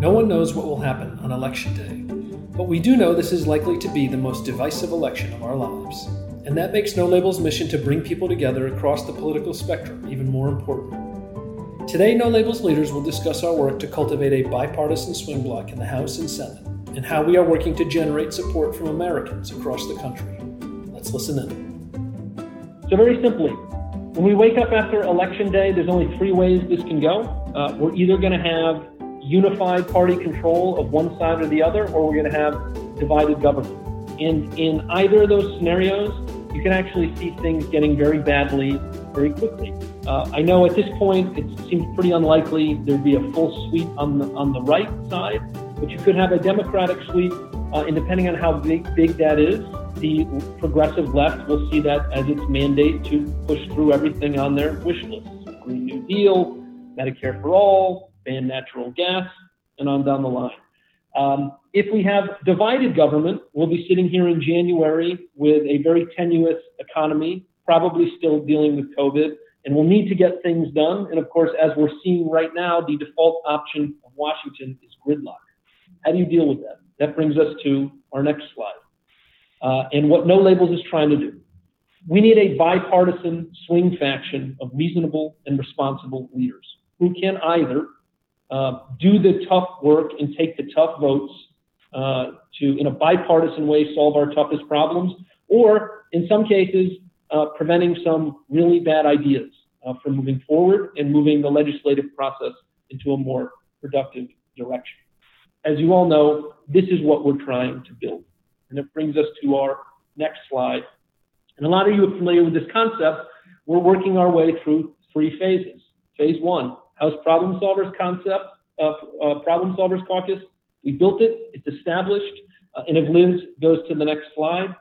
No one knows what will happen on Election Day, but we do know this is likely to be the most divisive election of our lives. And that makes No Label's mission to bring people together across the political spectrum even more important. Today, No Label's leaders will discuss our work to cultivate a bipartisan swing bloc in the House and Senate, and how we are working to generate support from Americans across the country. Let's listen in. So, very simply, when we wake up after Election Day, there's only three ways this can go. Uh, we're either going to have unified party control of one side or the other, or we're going to have divided government. And in either of those scenarios, you can actually see things getting very badly very quickly. Uh, I know at this point it seems pretty unlikely there'd be a full sweep on the on the right side, but you could have a Democratic sweep, uh, and depending on how big big that is, the progressive left will see that as its mandate to push through everything on their wish list: Green New Deal, Medicare for all, ban natural gas, and on down the line. Um, if we have divided government, we'll be sitting here in January with a very tenuous economy, probably still dealing with COVID, and we'll need to get things done. And of course, as we're seeing right now, the default option of Washington is gridlock. How do you deal with that? That brings us to our next slide. Uh, and what No Labels is trying to do. We need a bipartisan swing faction of reasonable and responsible leaders who can either uh, do the tough work and take the tough votes uh, to, in a bipartisan way, solve our toughest problems, or in some cases, uh, preventing some really bad ideas uh, from moving forward and moving the legislative process into a more productive direction. As you all know, this is what we're trying to build. And it brings us to our next slide. And a lot of you are familiar with this concept. We're working our way through three phases. Phase one, House Problem Solvers concept, uh, uh, Problem Solvers Caucus. We built it, it's established, uh, and if Liz goes to the next slide,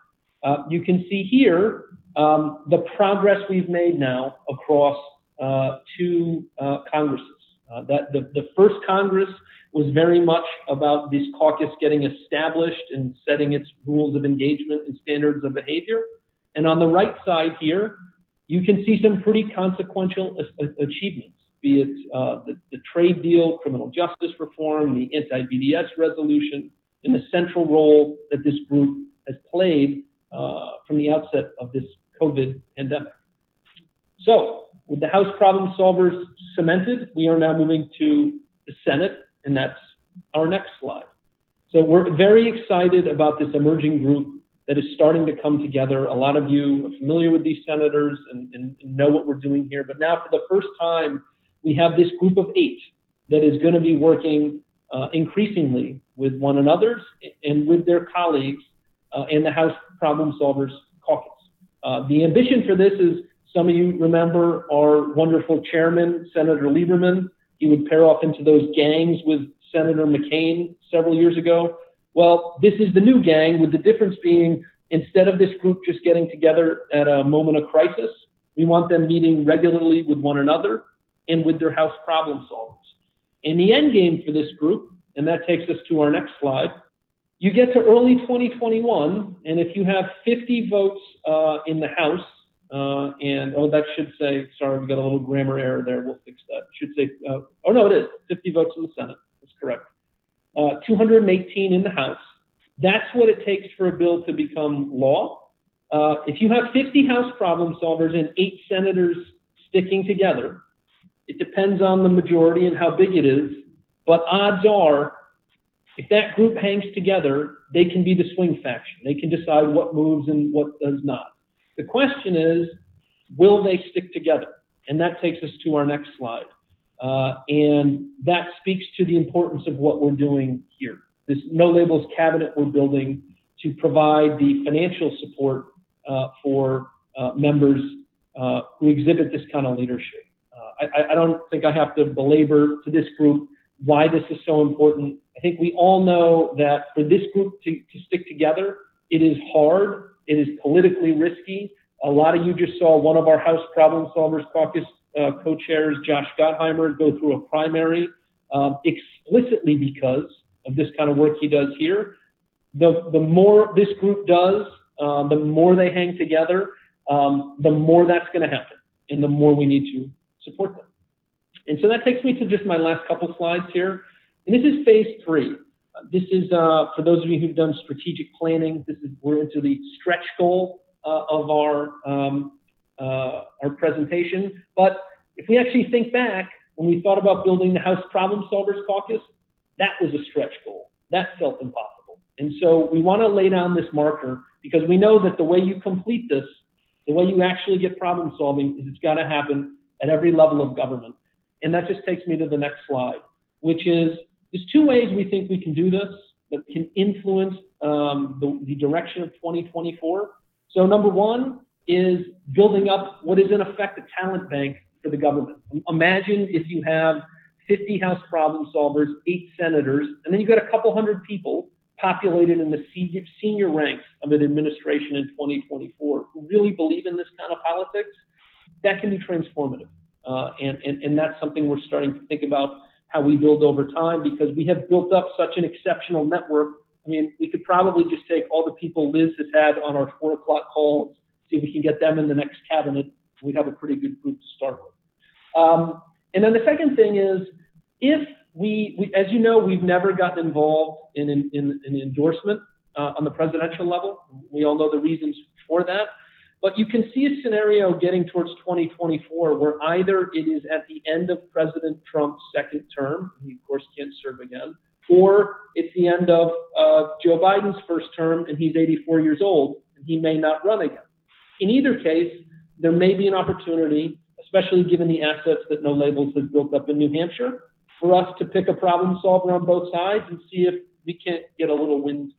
uh, you can see here um, the progress we've made now across uh, two uh, Congresses. that the, the first Congress was very much about this caucus getting established and setting its rules of engagement and standards of behavior. And on the right side here, you can see some pretty consequential achievements be it uh, the, the, trade deal, criminal justice reform, the anti-BDS resolution, and the central role that this group has played uh, from the outset of this COVID pandemic. So, with the House problem solvers cemented, we are now moving to the Senate, and that's our next slide. So, we're very excited about this emerging group that is starting to come together. A lot of you are familiar with these senators and, and know what we're doing here, but now for the first time, we have this group of eight that is going to be working uh, increasingly with one another and with their colleagues uh, in the House Problem Solvers Caucus. Uh, the ambition for this is some of you remember our wonderful chairman, Senator Lieberman. He would pair off into those gangs with Senator McCain several years ago. Well, this is the new gang, with the difference being instead of this group just getting together at a moment of crisis, we want them meeting regularly with one another and with their house problem solvers. In the end game for this group, and that takes us to our next slide, you get to early 2021, and if you have 50 votes uh, in the House, uh, and oh, that should say, sorry, we got a little grammar error there. We'll fix that. Should say, uh, oh no, it is 50 votes in the Senate. That's correct. Uh, 218 in the House. That's what it takes for a bill to become law. Uh, if you have 50 House problem solvers and eight senators sticking together, it depends on the majority and how big it is, but odds are, if that group hangs together, they can be the swing faction. They can decide what moves and what does not. The question is, will they stick together? And that takes us to our next slide. Uh, and that speaks to the importance of what we're doing here. This no labels cabinet we're building to provide the financial support uh, for uh, members uh, who exhibit this kind of leadership. I, I don't think I have to belabor to this group why this is so important. I think we all know that for this group to, to stick together, it is hard, it is politically risky. A lot of you just saw one of our House Problem Solvers Caucus uh, co-chairs, Josh Gottheimer, go through a primary um, explicitly because of this kind of work he does here. The, the more this group does, uh, the more they hang together, um, the more that's going to happen, and the more we need to support them. And so that takes me to just my last couple slides here. And this is phase three. This is, uh, for those of you who've done strategic planning, this is, we're into the stretch goal uh, of our, um, uh, our presentation. But if we actually think back, when we thought about building the House Problem Solvers Caucus, that was a stretch goal. That felt impossible. And so we want to lay down this marker because we know that the way you complete this, the way you actually get problem solving is it's got to happen at every level of government. And that just takes me to the next slide, which is there's two ways we think we can do this that can influence um, the, the direction of 2024. So number one is building up what is in effect a talent bank for the government. Imagine if you have 50 House problem solvers, eight senators, and then you've got a couple hundred people populated in the senior, senior ranks of an administration in 2024 who really believe in this kind of politics. That can be transformative. Uh, and, and, and that's something we're starting to think about how we build over time because we have built up such an exceptional network. I mean, we could probably just take all the people Liz has had on our four o'clock calls, see if we can get them in the next cabinet. We'd have a pretty good group to start with. Um, and then the second thing is if we, we, as you know, we've never gotten involved in an in, in endorsement uh, on the presidential level. We all know the reasons for that. But you can see a scenario getting towards 2024 where either it is at the end of President Trump's second term, he of course can't serve again, or it's the end of uh, Joe Biden's first term and he's 84 years old and he may not run again. In either case, there may be an opportunity, especially given the assets that No Labels has built up in New Hampshire, for us to pick a problem solver on both sides and see if we can't get a little wind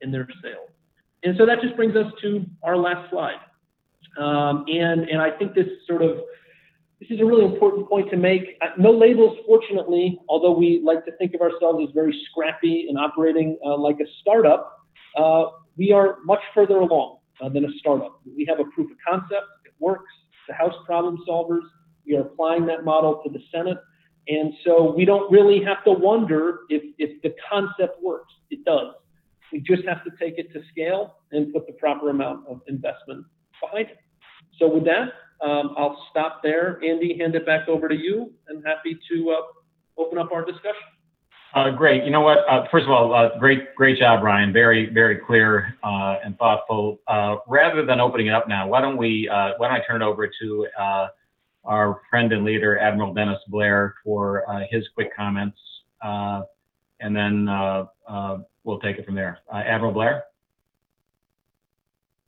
in their sails. And so that just brings us to our last slide. Um, and, and I think this sort of, this is a really important point to make. Uh, no labels, fortunately, although we like to think of ourselves as very scrappy and operating uh, like a startup, uh, we are much further along uh, than a startup. We have a proof of concept, it works, the House problem solvers, we are applying that model to the Senate. And so we don't really have to wonder if, if the concept works. It does. We just have to take it to scale and put the proper amount of investment behind it. So with that, um, I'll stop there. Andy, hand it back over to you, and happy to uh, open up our discussion. Uh, great. You know what? Uh, first of all, uh, great, great job, Ryan. Very, very clear uh, and thoughtful. Uh, rather than opening it up now, why don't we? why don't I turn it over to our friend and leader, Admiral Dennis Blair, for his quick comments, and then we'll take it from there. Admiral Blair.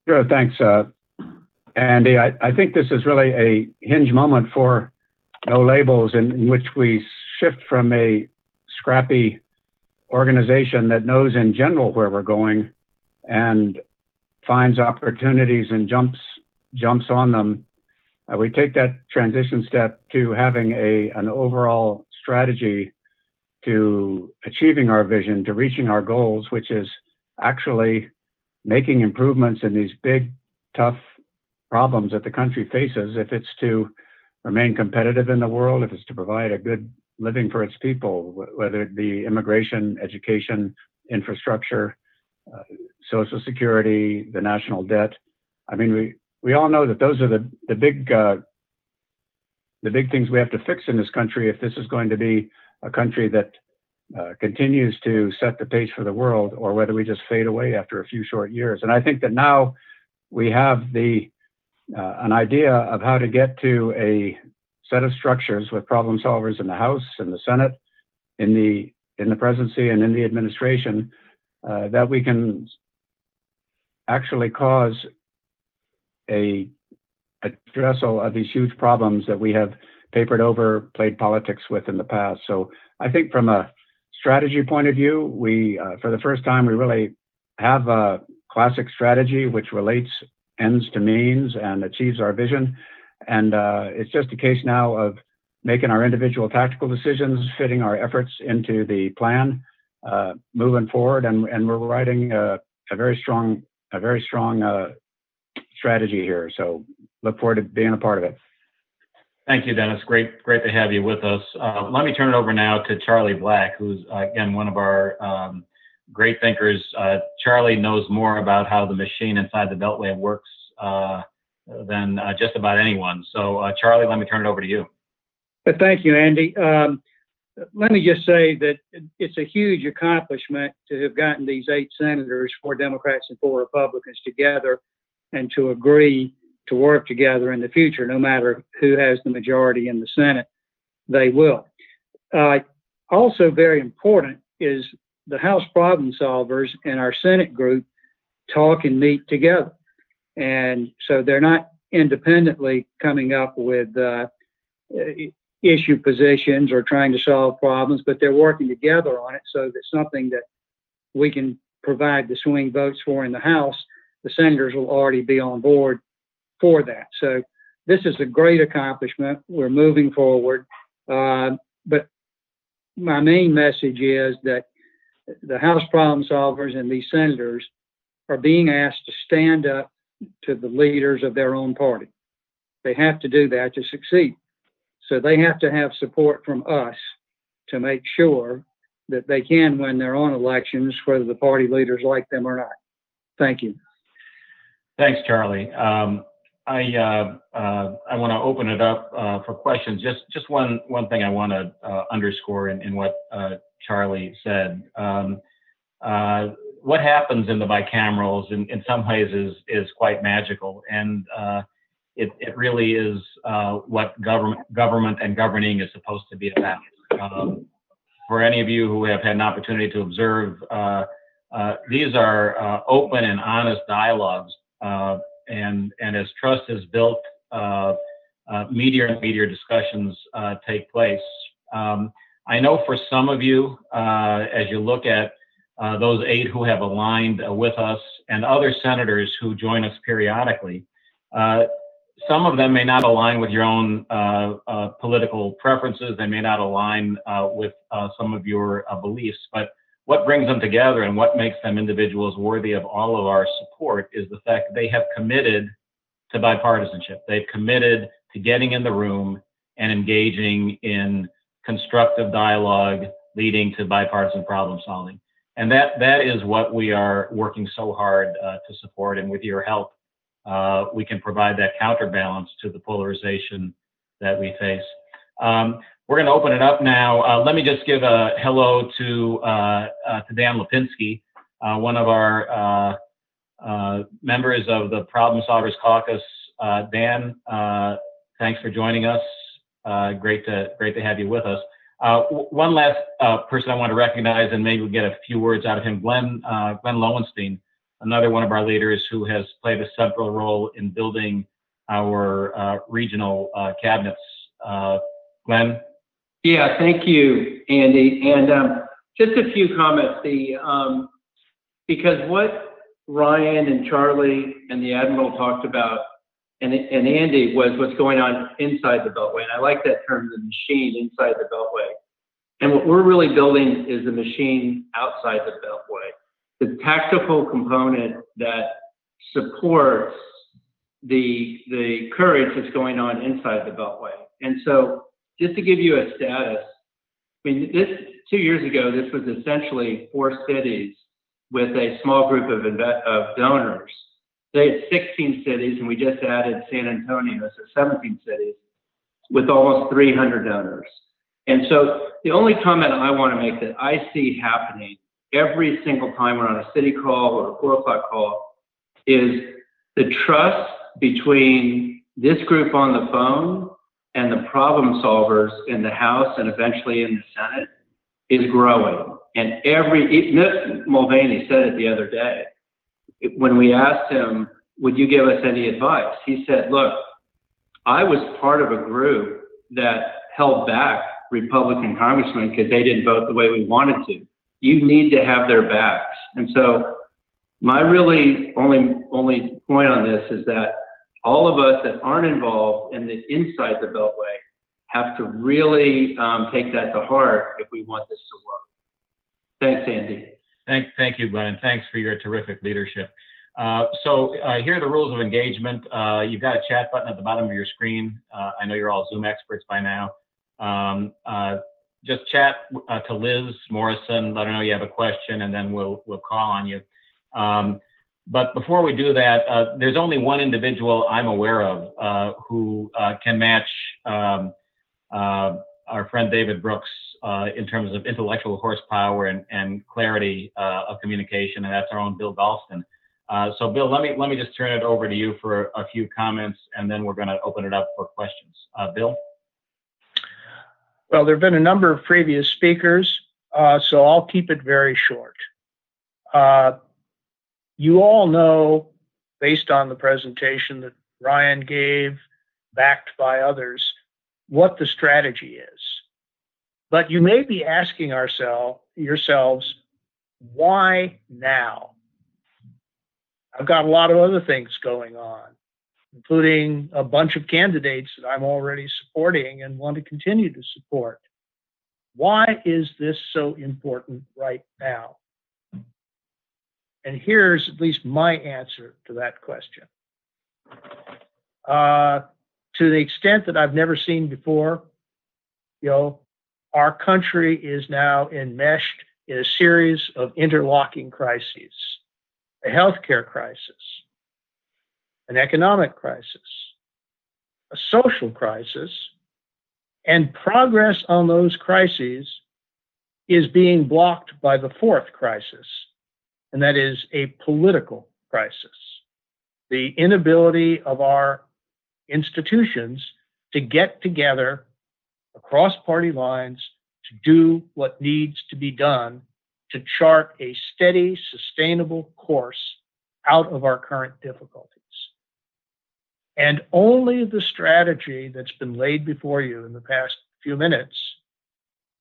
Sure. Thanks, Andy, I, I think this is really a hinge moment for no labels in, in which we shift from a scrappy organization that knows in general where we're going and finds opportunities and jumps jumps on them. Uh, we take that transition step to having a an overall strategy to achieving our vision, to reaching our goals, which is actually making improvements in these big, tough problems that the country faces if it's to remain competitive in the world, if it's to provide a good living for its people, whether it be immigration, education, infrastructure, uh, social security, the national debt. I mean, we, we all know that those are the, the big uh, the big things we have to fix in this country if this is going to be a country that uh, continues to set the pace for the world, or whether we just fade away after a few short years. And I think that now we have the uh, an idea of how to get to a set of structures with problem solvers in the House in the Senate, in the in the presidency and in the administration, uh, that we can actually cause a addressal of these huge problems that we have papered over, played politics with in the past. So I think from a strategy point of view, we, uh, for the first time, we really have a classic strategy which relates ends to means and achieves our vision. And uh, it's just a case now of making our individual tactical decisions, fitting our efforts into the plan, uh, moving forward, and, and we're writing a, a very strong, a very strong uh, strategy here. So look forward to being a part of it. Thank you, Dennis. Great, great to have you with us. Uh, let me turn it over now to Charlie Black, who's uh, again one of our um, great thinkers. Uh, Charlie knows more about how the machine inside the Beltway works uh, than uh, just about anyone. So, uh, Charlie, let me turn it over to you. Thank you, Andy. Um, let me just say that it's a huge accomplishment to have gotten these eight senators, four Democrats and four Republicans together and to agree to work together in the future, no matter who has the majority in the Senate, they will. Uh, also, very important is the House problem solvers and our Senate group talk and meet together. And so they're not independently coming up with uh, issue positions or trying to solve problems, but they're working together on it so that something that we can provide the swing votes for in the House, the senators will already be on board for that. So this is a great accomplishment. We're moving forward. Uh, but my main message is that the House problem solvers and these senators are being asked to stand up to the leaders of their own party. They have to do that to succeed. So they have to have support from us to make sure that they can win their own elections, whether the party leaders like them or not. Thank you. Thanks, Charlie. Um, I uh, uh, I want to open it up uh, for questions. Just just one one thing I want to uh, underscore in, in what uh, Charlie said. Um, uh, what happens in the bicamerals in, in some ways is is quite magical, and it, it really is what government government and governing is supposed to be about. Um, for any of you who have had an opportunity to observe, these are open and honest dialogues and and as trust is built, uh, uh, media and media discussions uh, take place. Um, I know for some of you, uh, as you look at uh, those eight who have aligned with us and other senators who join us periodically, some of them may not align with your own political preferences. They may not align with some of your beliefs, but what brings them together and what makes them individuals worthy of all of our support is the fact that they have committed to bipartisanship. They've committed to getting in the room and engaging in constructive dialogue leading to bipartisan problem solving. And that, that is what we are working so hard uh, to support. And with your help, uh, we can provide that counterbalance to the polarization that we face. Um, we're going to open it up now. Uh, let me just give a hello to uh, uh, to Dan Lipinski, uh, one of our uh, uh, members of the Problem Solvers Caucus. Dan, thanks for joining us. great to great to have you with us. one last person I want to recognize, and maybe we'll get a few words out of him. Glenn Glenn Lowenstein, another one of our leaders who has played a central role in building our regional cabinets. Glenn, yeah, thank you, Andy. And um, just a few comments. The um, because what Ryan and Charlie and the Admiral talked about, and, and Andy was what's going on inside the Beltway. And I like that term, the machine inside the Beltway. And what we're really building is the machine outside the Beltway, the tactical component that supports the the courage that's going on inside the Beltway. And so just to give you a status, I mean, this two years ago, this was essentially four cities with a small group of, inve- of donors. They had 16 cities, and we just added San Antonio, so 17 cities with almost 300 donors. And so the only comment I want to make that I see happening every single time we're on a city call or a four o'clock call is the trust between this group on the phone and the problem solvers in the House and eventually in the Senate is growing. And every, Ms. Mulvaney said it the other day, when we asked him, would you give us any advice? He said, look, I was part of a group that held back Republican congressmen because they didn't vote the way we wanted to. You need to have their backs. And so my really only only point on this is that all of us that aren't involved in the inside the Beltway have to really um, take that to heart if we want this to work. Thanks, Andy. Thank, thank you, Glenn. Thanks for your terrific leadership. Uh, so uh, here are the rules of engagement. Uh, you've got a chat button at the bottom of your screen. Uh, I know you're all Zoom experts by now. Um, uh, just chat uh, to Liz Morrison, let her know you have a question, and then we'll we'll call on you. Um, but before we do that, uh, there's only one individual I'm aware of uh, who uh, can match um, uh, our friend David Brooks uh, in terms of intellectual horsepower and, and clarity uh, of communication, and that's our own Bill Galston. So, Bill, let me let me just turn it over to you for a few comments, and then we're going to open it up for questions. Bill. Well, there have been a number of previous speakers, so I'll keep it very short. You all know, based on the presentation that Ryan gave, backed by others, what the strategy is. But you may be asking ourselves, yourselves, why now? I've got a lot of other things going on, including a bunch of candidates that I'm already supporting and want to continue to support. Why is this so important right now? And here's at least my answer to that question. Uh, to the extent that I've never seen before, you know, our country is now enmeshed in a series of interlocking crises a healthcare crisis, an economic crisis, a social crisis, and progress on those crises is being blocked by the fourth crisis, and that is a political crisis. The inability of our institutions to get together across party lines to do what needs to be done to chart a steady, sustainable course out of our current difficulties. And only the strategy that's been laid before you in the past few minutes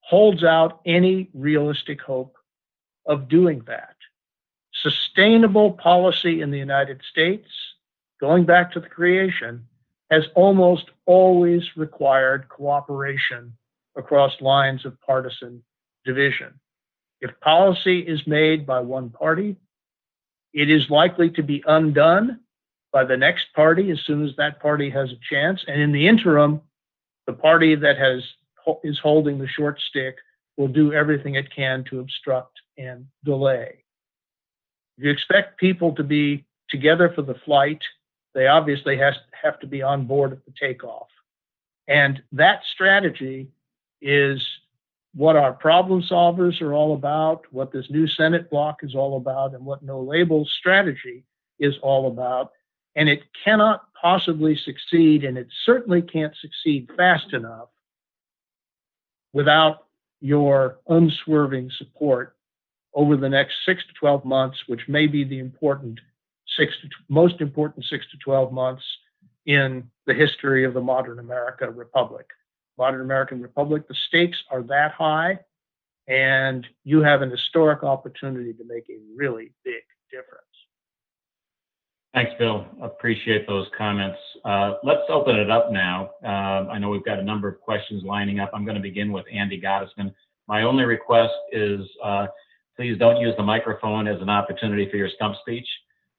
holds out any realistic hope of doing that. Sustainable policy in the United States, going back to the creation, has almost always required cooperation across lines of partisan division. If policy is made by one party, it is likely to be undone by the next party as soon as that party has a chance. And in the interim, the party that has is holding the short stick will do everything it can to obstruct and delay. You expect people to be together for the flight, they obviously has, have to be on board at the takeoff. And that strategy is what our problem solvers are all about, what this new Senate block is all about, and what no labels strategy is all about. And it cannot possibly succeed, and it certainly can't succeed fast enough without your unswerving support over the next six to 12 months, which may be the important six to most important six to 12 months in the history of the modern America Republic modern American Republic. The stakes are that high, and you have an historic opportunity to make a really big difference. Thanks, Bill. Appreciate those comments. Uh, let's open it up now. Uh, I know we've got a number of questions lining up. I'm going to begin with Andy Gottesman. My only request is uh, please don't use the microphone as an opportunity for your stump speech.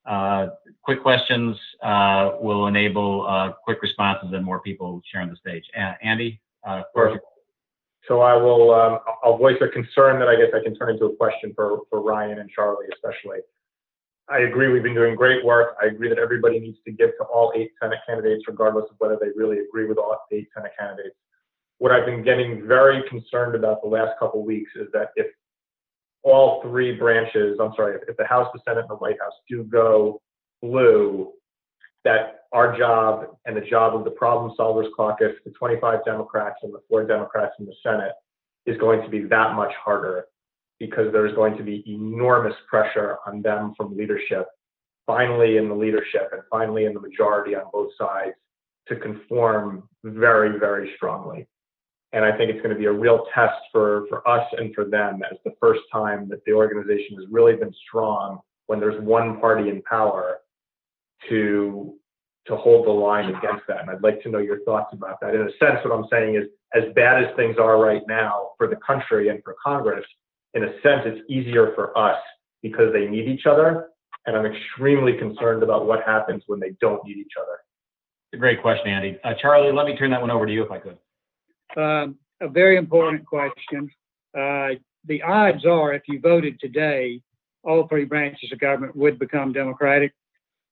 Uh, quick questions uh, will enable uh, quick responses and more people sharing the stage. Andy? Uh, Perfect. So I will, um, I'll voice a concern that I guess I can turn into a question for, for Ryan and Charlie especially. I agree we've been doing great work. I agree that everybody needs to give to all eight Senate candidates, regardless of whether they really agree with all eight Senate candidates. What I've been getting very concerned about the last couple of weeks is that if all three branches, I'm sorry, if, the House, the Senate, and the White House do go blue, that our job and the job of the Problem Solvers Caucus, the 25 Democrats and the four Democrats in the Senate, is going to be that much harder because there's going to be enormous pressure on them from leadership, finally in the leadership and finally in the majority on both sides to conform very, very strongly. And I think it's going to be a real test for, for us and for them as the first time that the organization has really been strong when there's one party in power to to hold the line against that. And I'd like to know your thoughts about that. In a sense, what I'm saying is, as bad as things are right now for the country and for Congress, in a sense, it's easier for us because they need each other. And I'm extremely concerned about what happens when they don't need each other. It's a great question, Andy. Uh, Charlie, let me turn that one over to you if I could. Um, a very important question. Uh, the odds are, if you voted today, all three branches of government would become Democratic.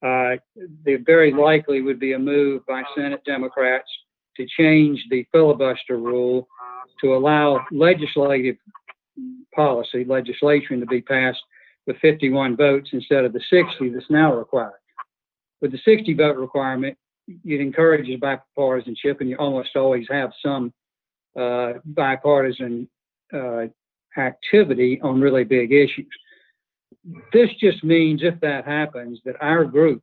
Uh, there very likely would be a move by Senate Democrats to change the filibuster rule to allow legislative policy, legislation to be passed with 51 votes instead of the 60 that's now required. With the 60 vote requirement, it encourages bipartisanship, and you almost always have some bipartisan uh, activity on really big issues. This just means if that happens, that our group,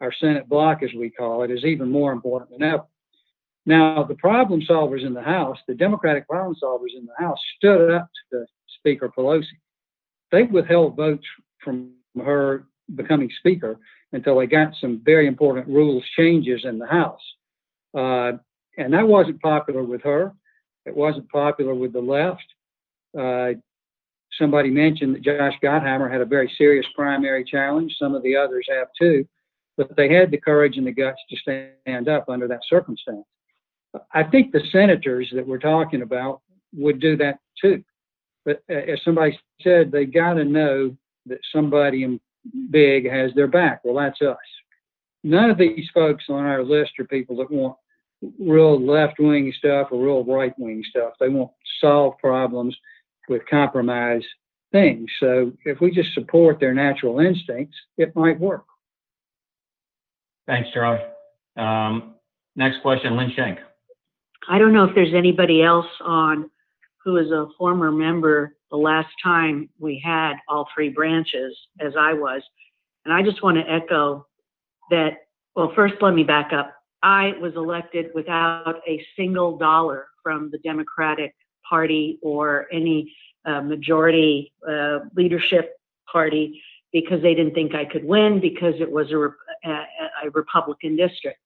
our Senate block as we call it, is even more important than ever. Now, the problem solvers in the House, the Democratic problem solvers in the House, stood up to Speaker Pelosi. They withheld votes from her becoming Speaker until they got some very important rules changes in the House. Uh, and that wasn't popular with her. It wasn't popular with the left. Uh, somebody mentioned that Josh Gottheimer had a very serious primary challenge. Some of the others have too, but they had the courage and the guts to stand up under that circumstance. I think the senators that we're talking about would do that too. But uh, as somebody said, they got to know that somebody big has their back. Well, that's us. None of these folks on our list are people that want real left wing stuff or real right wing stuff. They won't solve problems with compromise things. So if we just support their natural instincts, it might work. Thanks, Charlie. Um, next question, Lynn Schenk. I don't know if there's anybody else on who is a former member the last time we had all three branches, as I was. And I just want to echo that. Well, first, let me back up. I was elected without a single dollar from the Democratic Party or any uh, majority uh, leadership party because they didn't think I could win because it was a, a, a Republican district.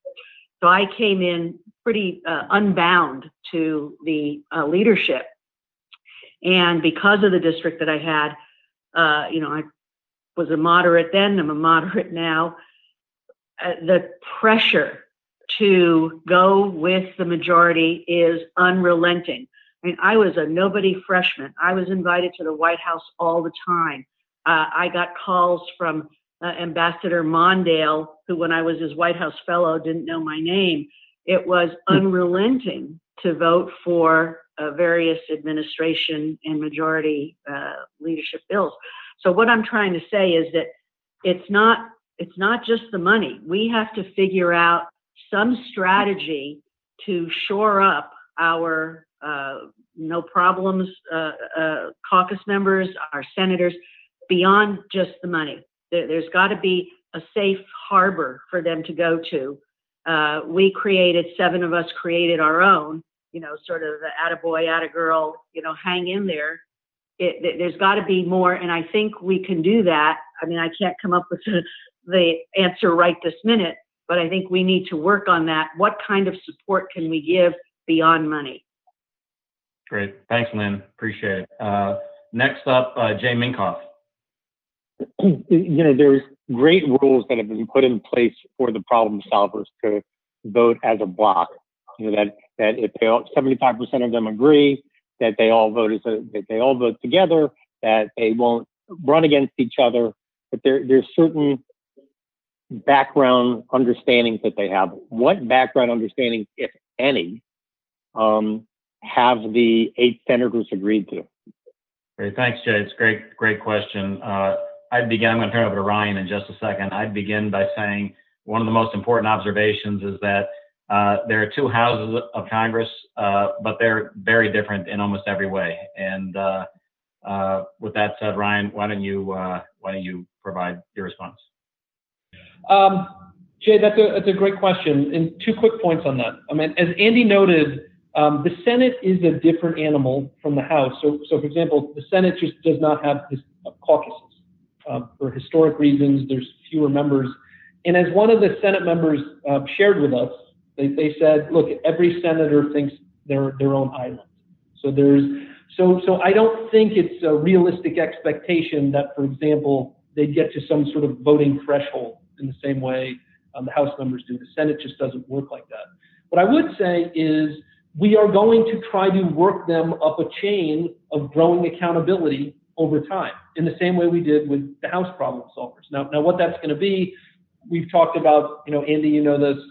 So I came in pretty uh, unbound to the uh, leadership. And because of the district that I had, uh, you know, I was a moderate then, I'm a moderate now. Uh, the pressure to go with the majority is unrelenting. I mean, I was a nobody freshman. I was invited to the White House all the time. Uh, I got calls from uh, Ambassador Mondale, who, when I was his White House fellow, didn't know my name. It was hmm. unrelenting to vote for uh, various administration and majority uh, leadership bills. So what I'm trying to say is that it's not it's not just the money. We have to figure out some strategy to shore up our uh, no problems uh, uh, caucus members, our senators, beyond just the money. There, has got to be a safe harbor for them to go to. Uh, we created, seven of us created our own, you know, sort of the attaboy, attagirl, you know, hang in there. It, there's got to be more, and I think we can do that. I mean, I can't come up with the, the answer right this minute, but I think we need to work on that. What kind of support can we give beyond money? Great. Thanks, Lynn. Appreciate it. Uh, next up, uh, Jay Minkoff. You know, there's great rules that have been put in place for the problem solvers to vote as a block. You know, that, that if they all, 75% of them agree, that they all vote as a, that they all vote together, that they won't run against each other, but there, there's certain background understandings that they have. What background understandings, if any, um, have the eight senators agreed to? Great. Thanks, Jay. It's great, great question. Uh, I'd begin, I'm going to turn over to Ryan in just a second. I'd begin by saying one of the most important observations is that uh, there are two houses of Congress, uh, but they're very different in almost every way. And uh, uh with that said, Ryan, why don't you uh, why don't you provide your response? Um, Jay, that's a that's a great question, and two quick points on that. I mean, as Andy noted, um, the Senate is a different animal from the House. So, so for example, the Senate just does not have this, uh, caucuses uh, for historic reasons. There's fewer members, and as one of the Senate members uh, shared with us, they, they said, look, every senator thinks they're their own island. So there's so so I don't think it's a realistic expectation that, for example, they'd get to some sort of voting threshold in the same way um, the House members do. The Senate just doesn't work like that. What I would say is we are going to try to work them up a chain of growing accountability over time in the same way we did with the house problem solvers. Now, now what that's going to be, we've talked about, you know, Andy, you know this,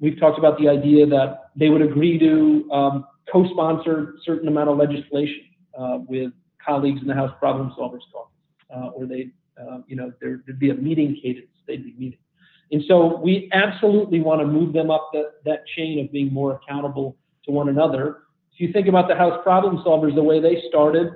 we've talked about the idea that they would agree to um, co-sponsor certain amount of legislation uh, with colleagues in the House Problem Solvers Caucus, uh, or they, uh, you know, there, would be a meeting cadence, they'd be meeting. And so we absolutely want to move them up that, that chain of being more accountable to one another. If you think about the House Problem Solvers, the way they started,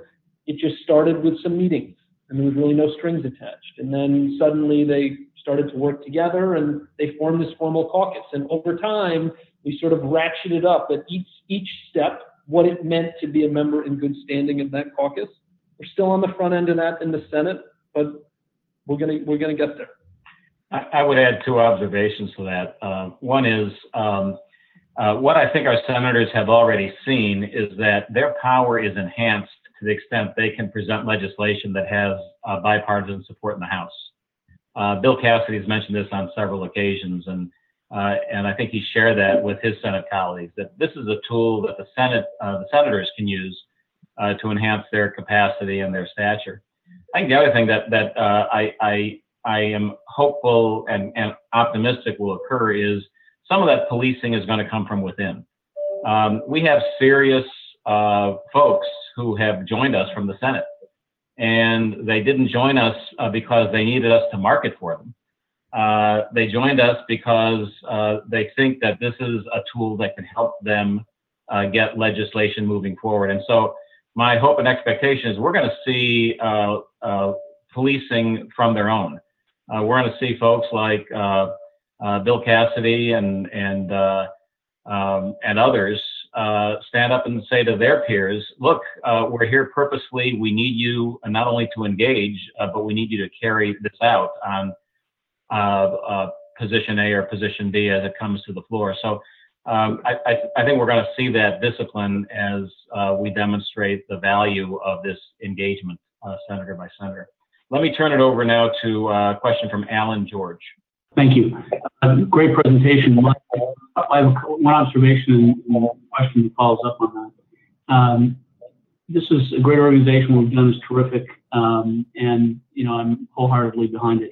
it just started with some meetings and there was really no strings attached. And then suddenly they started to work together and they formed this formal caucus. And over time, we sort of ratcheted up at each each step what it meant to be a member in good standing of that caucus. We're still on the front end of that in the Senate, but we're gonna we're gonna get there. I, would add two observations to that. Uh, one is um, uh, what I think our senators have already seen is that their power is enhanced to the extent they can present legislation that has uh, bipartisan support in the House. Uh, Bill Cassidy has mentioned this on several occasions, and uh, and I think he shared that with his Senate colleagues that this is a tool that the Senate, uh, the senators can use to enhance their capacity and their stature. I think the other thing that that I, I I am hopeful and, and optimistic will occur is some of that policing is going to come from within. Um, we have serious uh, folks who have joined us from the Senate, and they didn't join us uh, because they needed us to market for them. Uh, they joined us because uh, they think that this is a tool that can help them uh, get legislation moving forward. And so, my hope and expectation is we're going to see uh, policing from their own. We're going to see folks like Bill Cassidy and and um, and others stand up and say to their peers, "Look, we're here purposely. We need you not only to engage, but we need you to carry this out on." uh, position A or position B as it comes to the floor. So um, I, I, I, think we're going to see that discipline as uh, we demonstrate the value of this engagement, uh, senator by senator. Let me turn it over now to uh, a question from Alan George. Thank you. Uh, great presentation. I have one observation and one question that follows up on that. Um, this is a great organization. What we've done is terrific, um, and you know I'm wholeheartedly behind it.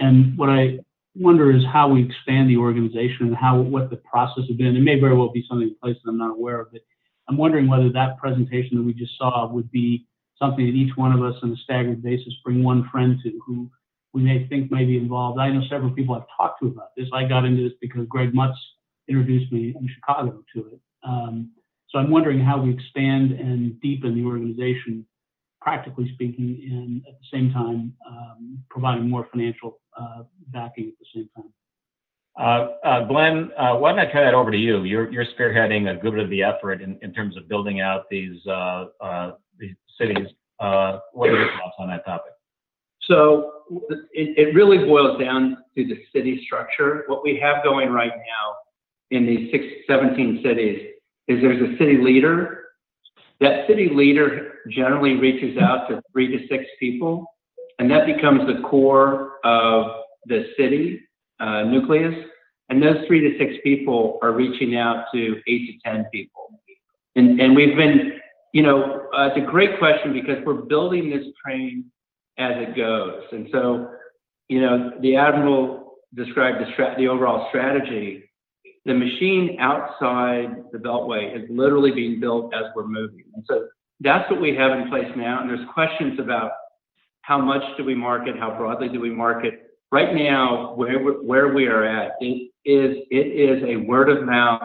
And what I wonder is how we expand the organization and how what the process has been. It may very well be something in place that I'm not aware of, but I'm wondering whether that presentation that we just saw would be something that each one of us on a staggered basis bring one friend to who we may think may be involved. I know several people I've talked to about this. I got into this because Greg Mutz introduced me in Chicago to it. Um, so I'm wondering how we expand and deepen the organization practically speaking, and at the same time um, providing more financial uh, backing at the same time. Uh, uh, Glenn, uh, why don't I turn that over to you? You're, you're spearheading a good bit of the effort in, in terms of building out these, uh, uh, cities. what are your thoughts on that topic? So it, it really boils down to the city structure. What we have going right now in these six, 17 cities is there's a city leader that city leader generally reaches out to three to six people, and that becomes the core of the city uh, nucleus. And those three to six people are reaching out to eight to 10 people. And, and we've been, you know, uh, it's a great question because we're building this train as it goes. And so, you know, the Admiral described the, the overall strategy the machine outside the beltway is literally being built as we're moving. And so that's what we have in place now. And there's questions about how much do we market, how broadly do we market. Right now, where, where we are at, it is, it is a word of mouth,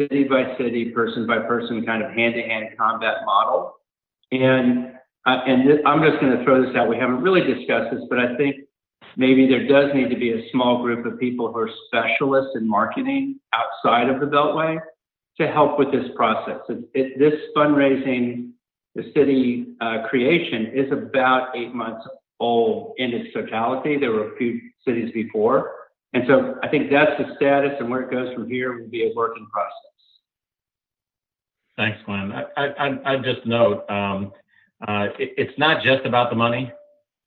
city by city, person by person kind of hand to hand combat model. And uh, and I'm just going to throw this out. We haven't really discussed this, but I think maybe there does need to be a small group of people who are specialists in marketing outside of the Beltway to help with this process. It, it, this fundraising, the city uh, creation is about eight months old in its totality. There were a few cities before. And so I think that's the status and where it goes from here will be a working process. Thanks, Glenn. I, I, I just note um, uh, it, it's not just about the money.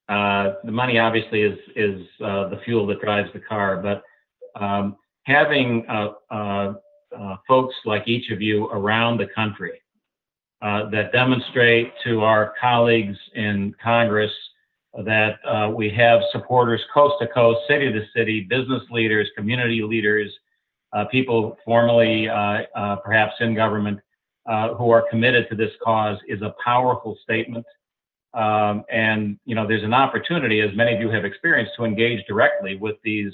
Uh, the money obviously is is uh, the fuel that drives the car, but um, having uh, uh, uh folks like each of you around the country that demonstrate to our colleagues in Congress that we have supporters coast to coast, city to city, business leaders, community leaders, people formerly perhaps in government, uh, who are committed to this cause is a powerful statement. Um, and you know, there's an opportunity, as many of you have experienced, to engage directly with these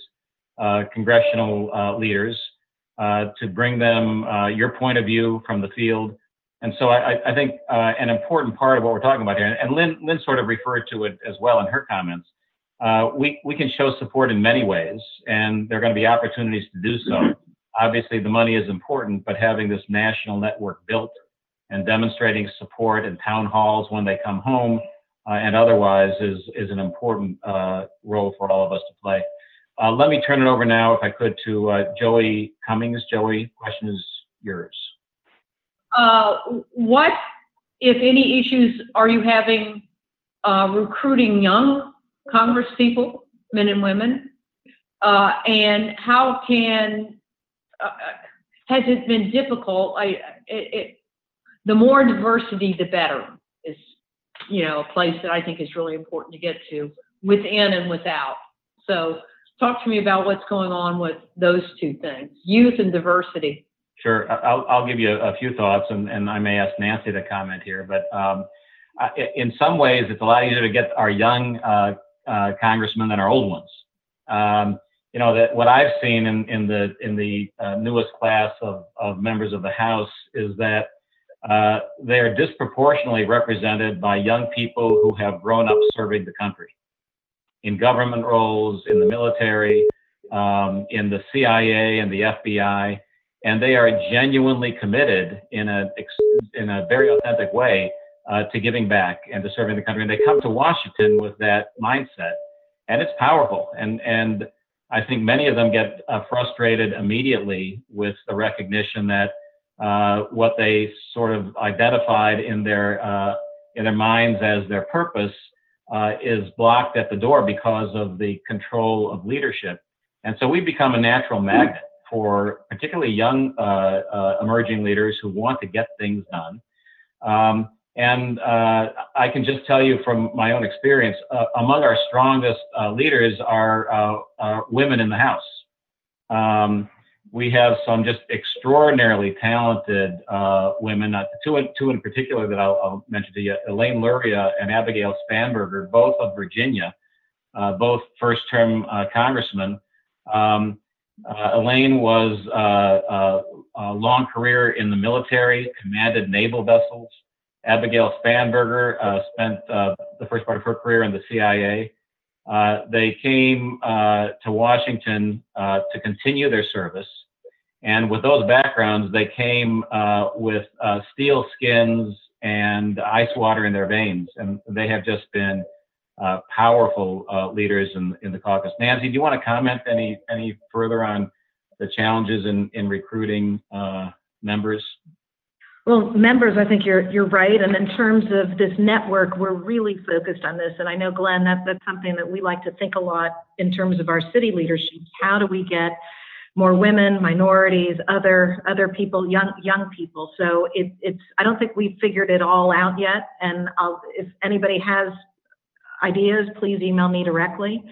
uh, congressional uh, leaders uh, to bring them uh, your point of view from the field. And so I, I think uh, an important part of what we're talking about here, and Lynn, Lynn sort of referred to it as well in her comments, uh, we, we can show support in many ways, and there are going to be opportunities to do so. Obviously, the money is important, but having this national network built and demonstrating support in town halls when they come home uh, and otherwise is, is an important uh, role for all of us to play. Uh, let me turn it over now, if I could, to uh, Joey Cummings. Joey, question is yours. Uh, what, if any, issues are you having uh, recruiting young Congress people, men and women? Uh, and how can, has it been difficult? I, it, it, the more diversity, the better is, you know, a place that I think is really important to get to within and without. So talk to me about what's going on with those two things, youth and diversity. Sure, I'll, I'll give you a, few thoughts, and, and I may ask Nancy to comment here. But um, I, in some ways, it's a lot easier to get our young uh, uh, congressmen than our old ones. Um, you know that what I've seen in, in the in the uh, newest class of, of members of the House is that uh, they are disproportionately represented by young people who have grown up serving the country in government roles, in the military, um, in the CIA and the FBI, and they are genuinely committed in a in a very authentic way uh, to giving back and to serving the country. And they come to Washington with that mindset, and it's powerful. And and I think many of them get uh, frustrated immediately with the recognition that uh, what they sort of identified in their uh, in their minds as their purpose uh, is blocked at the door because of the control of leadership. And so we become a natural magnet for particularly young uh, uh, emerging leaders who want to get things done. Um, and uh, I can just tell you from my own experience, uh, among our strongest uh, leaders are women in the House. Um, we have some just extraordinarily talented uh, women, uh, two, in, two in particular that I'll, I'll, mention to you, Elaine Luria and Abigail Spanberger, both of Virginia, uh, both first-term uh, congressmen. Um, uh, Elaine was uh, a long career in the military, commanded naval vessels. Abigail Spanberger spent the first part of her career in the CIA. Uh, they came uh, to Washington uh, to continue their service. And with those backgrounds, they came uh, with uh, steel skins and ice water in their veins. And they have just been Uh, powerful uh, leaders in, in the caucus. Nancy, do you want to comment any, any further on the challenges in, in recruiting uh, members? Well, members, I think you're you're right. And in terms of this network, we're really focused on this. And I know, Glenn, that that's something that we like to think a lot in terms of our city leadership. How do we get more women, minorities, other other people, young young people? So it, it's I don't think we've figured it all out yet. And I'll, if anybody has ideas, please email me directly.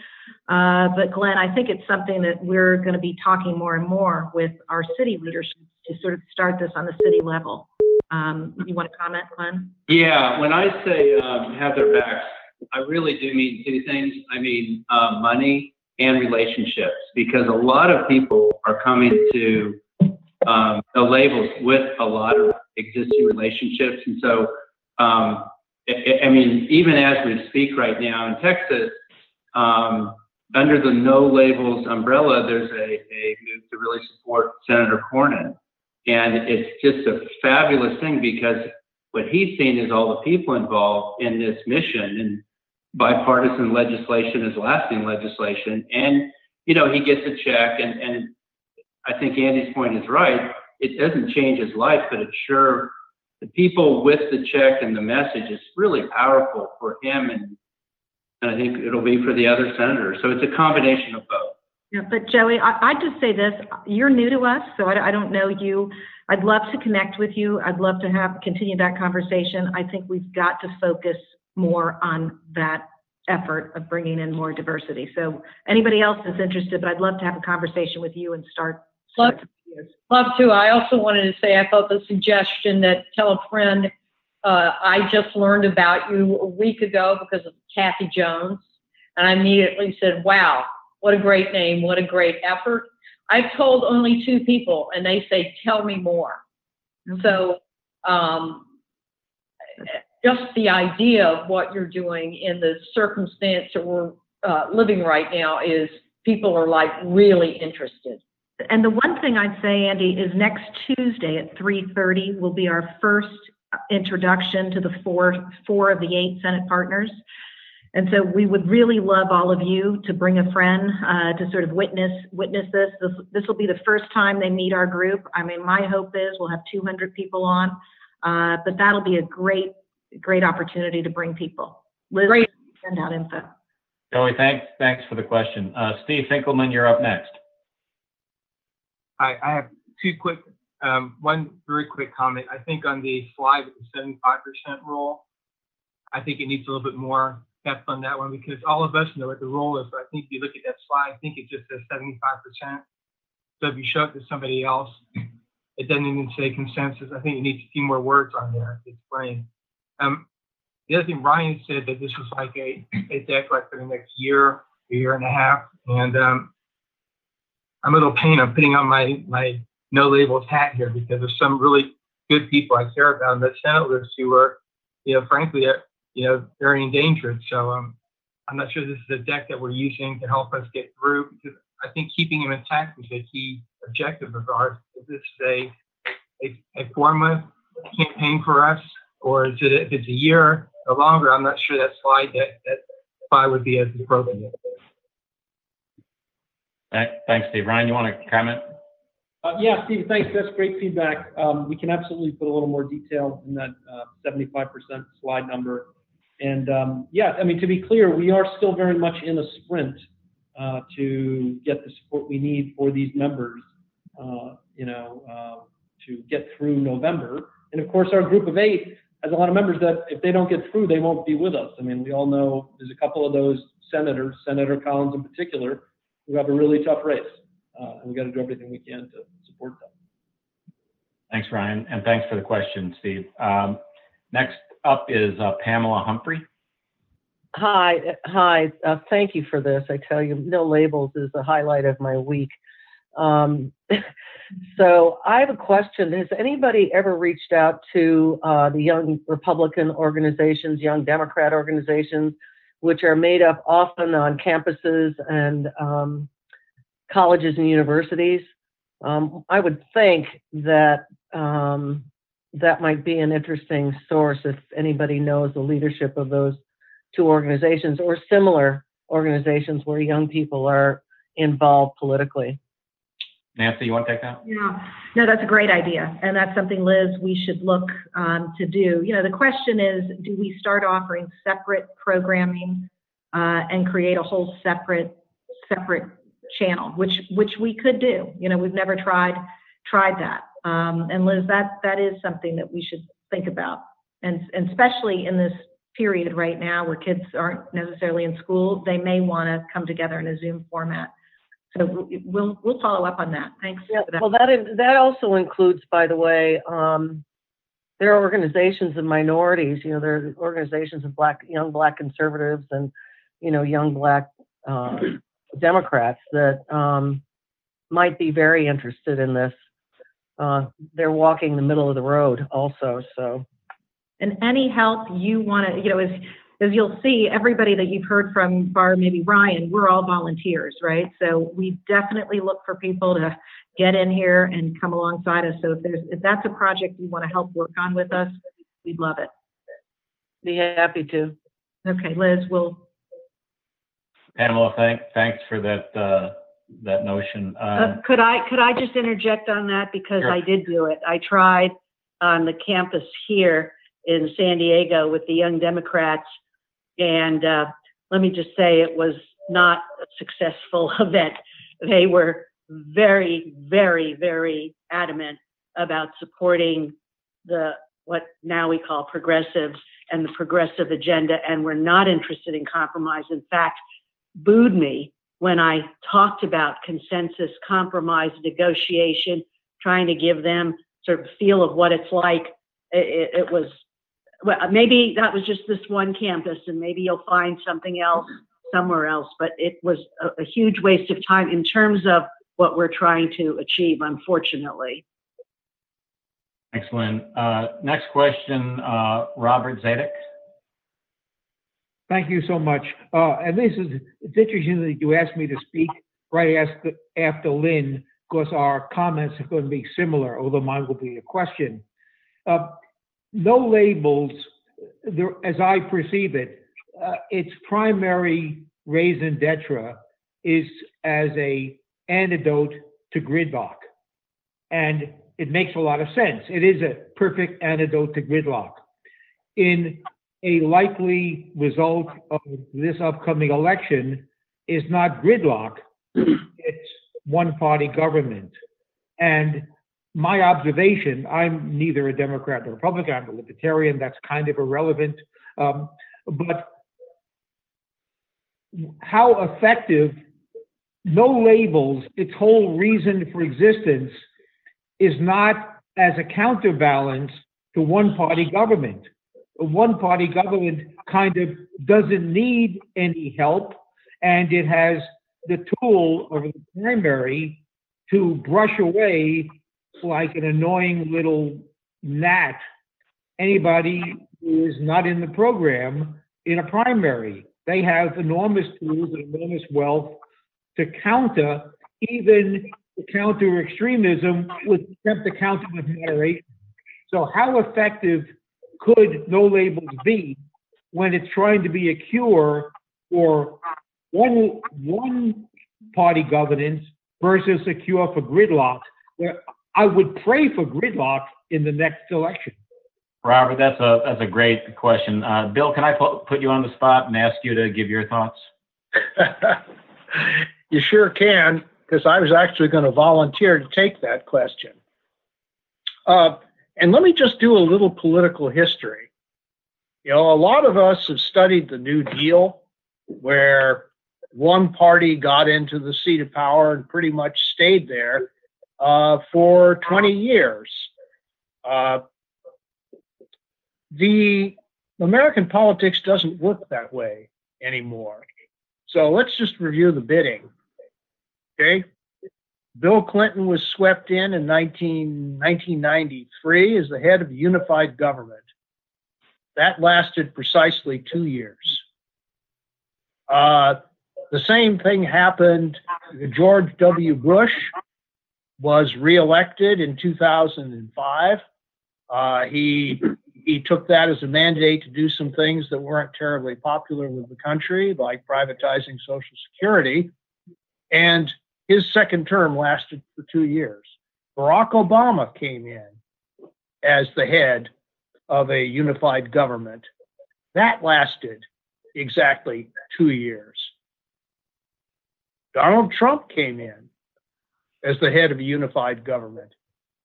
Uh, but Glenn, I think it's something that we're going to be talking more and more with our city leadership to sort of start this on the city level. Um, you want to comment, Glenn? Yeah, when I say um, have their backs, I really do mean two things. I mean uh, money and relationships, because a lot of people are coming to um, the labels with a lot of existing relationships, and so um, I, mean, even as we speak right now in Texas, um, under the no labels umbrella, there's a, a move to really support Senator Cornyn. And it's just a fabulous thing because what he's seen is all the people involved in this mission and bipartisan legislation is lasting legislation. And, you know, he gets a check and, and I think Andy's point is right. It doesn't change his life, but it sure, the people with the check and the message is really powerful for him and, and I think it'll be for the other senators. So it's a combination of both. Yeah, but Joey, I, I just say this, you're new to us, so I, I don't know you. I'd love to connect with you. I'd love to have, continue that conversation. I think we've got to focus more on that effort of bringing in more diversity. So anybody else is interested, but I'd love to have a conversation with you and start. start Love to. I also wanted to say I thought the suggestion that tell a friend, uh, I just learned about you a week ago because of Kathy Jones. And I immediately said, wow, what a great name. What a great effort. I've told only two people and they say, tell me more. So, um, just the idea of what you're doing in the circumstance that we're uh, living right now is people are like really interested. And the one thing I'd say, Andy, is next Tuesday at 3:30 will be our first introduction to the four, four of the eight Senate partners. And so we would really love all of you to bring a friend uh, to sort of witness witness this. this. This will be the first time they meet our group. I mean, my hope is we'll have 200 people on, uh, but that'll be a great great opportunity to bring people. Liz, Great. send out info. Joey, thanks, thanks for the question. Uh, Steve Finkelman, you're up next. I, I have two quick, um, one very quick comment. I think on the slide with the seventy-five percent rule, I think it needs a little bit more depth on that one because all of us know what the rule is. But I think if you look at that slide, I think it just says seventy-five percent. So if you show it to somebody else, it doesn't even say consensus. I think you need a few more words on there to explain. Um, the other thing Ryan said that this was like a, a deck like for the next year, a year and a half, and um, I'm a little pain. I'm putting on my my no labels hat here because there's some really good people I care about in the Senate list who are, you know, frankly, uh, you know, very endangered. So um, I'm not sure this is a deck that we're using to help us get through because I think keeping them intact is a key objective of ours. Is this a a, a month campaign for us, or is it if it's a year or longer? I'm not sure that slide that that slide would be as appropriate. Thank- Thanks, Steve. Ryan, you want to comment? Uh, yeah, Steve, thanks. That's great feedback. Um, we can absolutely put a little more detail in that uh, 75% slide number. And um, yeah, I mean, to be clear, we are still very much in a sprint uh, to get the support we need for these members, uh, you know, uh, to get through November. And of course, our group of eight has a lot of members that if they don't get through, they won't be with us. I mean, we all know there's a couple of those senators, Senator Collins in particular, who have a really tough race. Uh, and we got to do everything we can to support them. Thanks, Ryan, and thanks for the question, Steve. Um, Next up is uh, Pamela Humphrey. Hi, hi. Uh, thank you for this. I tell you, no labels is the highlight of my week. Um, so I have a question. Has anybody ever reached out to uh, the young Republican organizations, young Democrat organizations, which are made up often on campuses and um, colleges and universities? Um, I would think that um, that might be an interesting source if anybody knows the leadership of those two organizations or similar organizations where young people are involved politically. Nancy, you want to take that? Yeah, no, that's a great idea. And that's something, Liz, we should look um, to do. You know, the question is, do we start offering separate programming uh, and create a whole separate, separate channel, which, which we could do. You know, we've never tried, tried that. Um, and Liz, that, that is something that we should think about. And, and especially in this period right now where kids aren't necessarily in school, they may want to come together in a Zoom format. So we'll, we'll follow up on that. Thanks Yeah, that. well, that, that also includes, by the way, um, there are organizations of minorities, you know, there are organizations of black, young black conservatives and, you know, young black, uh, Democrats that, um, might be very interested in this. Uh, they're walking the middle of the road also, so. And any help you want to, you know, as, as you'll see, everybody that you've heard from, bar maybe Ryan, we're all volunteers, right? So we definitely look for people to get in here and come alongside us. So if there's, if that's a project you want to help work on with us, we'd love it. Be happy to. Okay, Liz, we'll, Pamela, thank, thanks for that, uh, that notion. Uh, Um, Could I, could I just interject on that? Because Sure. I did do it. I tried on the campus here in San Diego with the Young Democrats. And uh, let me just say, it was not a successful event. They were very, very, very adamant about supporting the, what now we call progressives and the progressive agenda, and were not interested in compromise. In fact, booed me when I talked about consensus, compromise, negotiation, trying to give them sort of feel of what it's like. It, it, it was, well, maybe that was just this one campus and maybe you'll find something else somewhere else, but it was a, a huge waste of time in terms of what we're trying to achieve, unfortunately. Excellent. Uh, next question, uh, Robert Zadek. Thank you so much. Uh, and this is, it's interesting that you asked me to speak right after, after Lynn, because our comments are going to be similar, although mine will be a question. Uh, no labels, there, as I perceive it, uh, its primary raison d'etre is as a antidote to gridlock. And it makes a lot of sense. It is a perfect antidote to gridlock. In a likely result of this upcoming election is not gridlock, it's one party government. And my observation, I'm neither a Democrat nor Republican, I'm a libertarian, that's kind of irrelevant. Um, but how effective no labels, its whole reason for existence is not as a counterbalance to one party government. A one party government kind of doesn't need any help, and it has the tool of the primary to brush away like an annoying little gnat anybody who is not in the program in a primary. They have enormous tools and enormous wealth to counter even to counter extremism with attempt to counter with moderation. So how effective could no labels be when it's trying to be a cure for one one party governance versus a cure for gridlock? Where I would pray for gridlock in the next election. Robert, that's a that's a great question. Uh, Bill, can I put, put you on the spot and ask you to give your thoughts? you sure can because I was actually going to volunteer to take that question. Uh, and let me just do a little political history. You know, a lot of us have studied the New Deal, where one party got into the seat of power and pretty much stayed there uh, for 20 years. Uh, the American politics doesn't work that way anymore. So let's just review the bidding. Okay. Bill Clinton was swept in in 19, 1993 as the head of the unified government. That lasted precisely two years. Uh, the same thing happened. to George W. Bush was reelected in 2005. Uh, he he took that as a mandate to do some things that weren't terribly popular with the country, like privatizing Social Security. And his second term lasted for two years. Barack Obama came in as the head of a unified government. That lasted exactly two years. Donald Trump came in as the head of a unified government.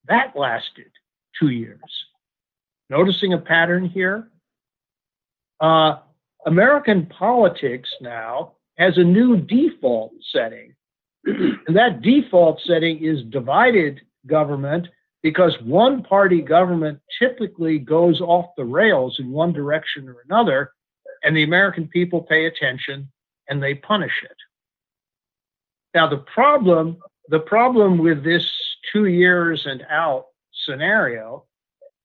That lasted two years. Noticing a pattern here? Uh, American politics now has a new default setting and that default setting is divided government because one party government typically goes off the rails in one direction or another, and the American people pay attention and they punish it. Now, the problem, the problem with this two years and out scenario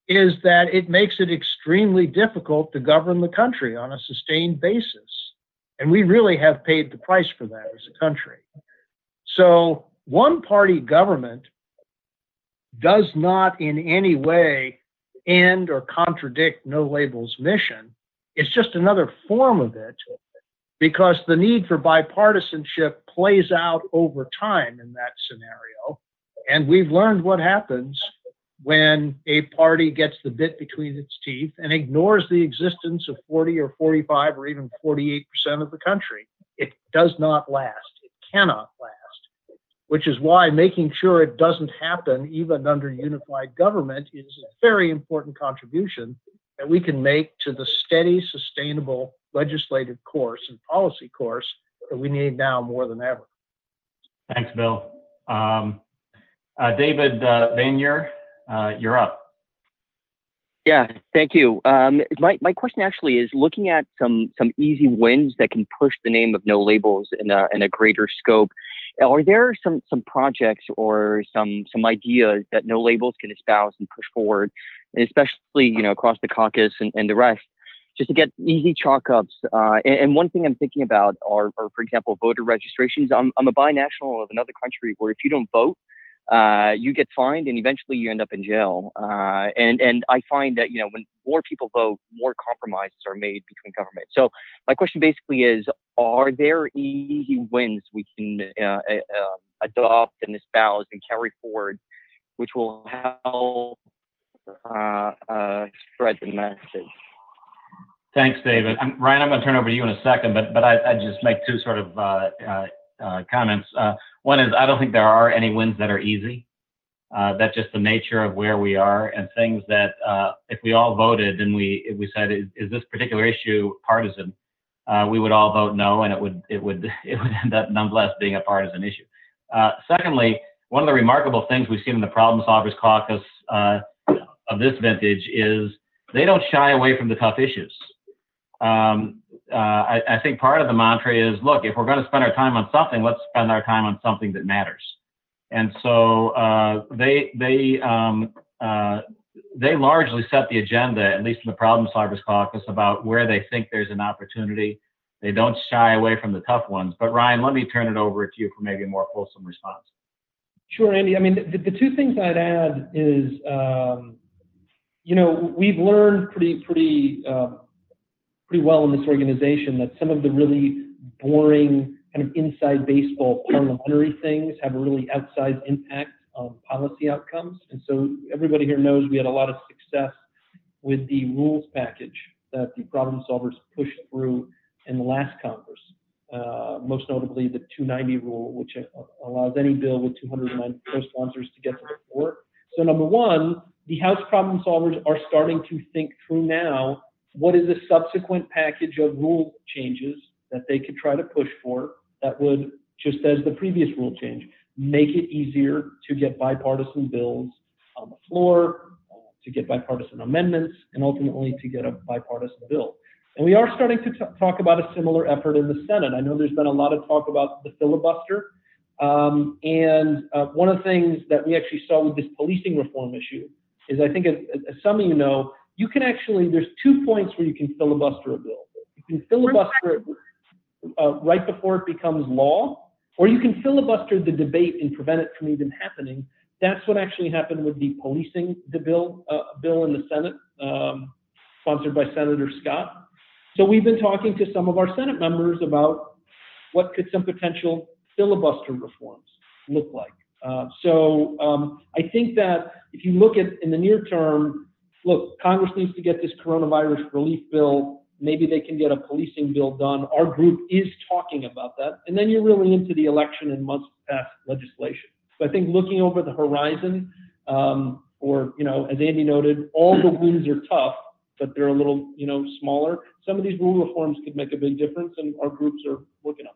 is that it makes it extremely difficult to govern the country on a sustained basis. And we really have paid the price for that as a country. So one party government does not in any way end or contradict No Labels mission. It's just another form of it because the need for bipartisanship plays out over time in that scenario. And we've learned what happens when a party gets the bit between its teeth and ignores the existence of 40 or 45 or even 48% of the country. It does not last. It cannot last which is why making sure it doesn't happen even under unified government is a very important contribution that we can make to the steady, sustainable legislative course and policy course that we need now more than ever. Thanks, Bill. Um, Uh, David uh, Vanier, uh, you're up. Yeah, thank you. Um, my, my question actually is looking at some some easy wins that can push the name of no labels in a in a greater scope. Are there some some projects or some some ideas that no labels can espouse and push forward, especially you know across the caucus and, and the rest, just to get easy chalk ups? Uh, and, and, one thing I'm thinking about are, are, for example, voter registrations. I'm I'm a binational of another country where if you don't vote, uh, you get fined and eventually you end up in jail. Uh, and and I find that you know when more people vote, more compromises are made between government. So my question basically is: Are there easy wins we can uh, uh adopt and espouse and carry forward, which will help uh, uh, spread the message? Thanks, David. I'm, Ryan, I'm going to turn over to you in a second, but but I, I just make two sort of comments. One is I don't think there are any wins that are easy. Uh, that's just the nature of where we are and things that uh, if we all voted and we we said is, is this particular issue partisan, uh, we would all vote no, and it would it would it would end up nonetheless being a partisan issue. Uh, secondly, one of the remarkable things we've seen in the Problem Solvers Caucus uh, of this vintage is they don't shy away from the tough issues. Um, uh, I, I, think part of the mantra is, look, if we're going to spend our time on something, let's spend our time on something that matters. And so uh, they they um, uh, they largely set the agenda, at least in the Problem Solvers Caucus, about where they think there's an opportunity. They don't shy away from the tough ones. But Ryan, let me turn it over to you for maybe a more fulsome response. Sure, Andy. I mean, the, the two things I'd add is, um, you know, we've learned pretty pretty um, pretty well in this organization that some of the really boring kind of inside baseball parliamentary things have a really outsized impact on policy outcomes. And so everybody here knows we had a lot of success with the rules package that the problem solvers pushed through in the last Congress. Uh, most notably the 290 rule, which allows any bill with 290 co-sponsors to get to the floor. So number one, the House problem solvers are starting to think through now what is a subsequent package of rule changes that they could try to push for that would, just as the previous rule change, make it easier to get bipartisan bills on the floor, uh, to get bipartisan amendments, and ultimately to get a bipartisan bill. And we are starting to t- talk about a similar effort in the Senate. I know there's been a lot of talk about the filibuster. Um, and uh, one of the things that we actually saw with this policing reform issue is I think, as, as some of you know, you can actually, there's two points where you can filibuster a bill. You can filibuster it uh, right before it becomes law, or you can filibuster the debate and prevent it from even happening. That's what actually happened with the policing the bill uh, bill in the Senate, um, sponsored by Senator Scott. So we've been talking to some of our Senate members about what could some potential filibuster reforms look like. Uh, so um, I think that if you look at in the near term, look, Congress needs to get this coronavirus relief bill. Maybe they can get a policing bill done. Our group is talking about that. And then you're really into the election and must pass legislation. So I think looking over the horizon, um, or, you know, as Andy noted, all the wins are tough, but they're a little, you know, smaller. Some of these rule reforms could make a big difference, and our groups are working on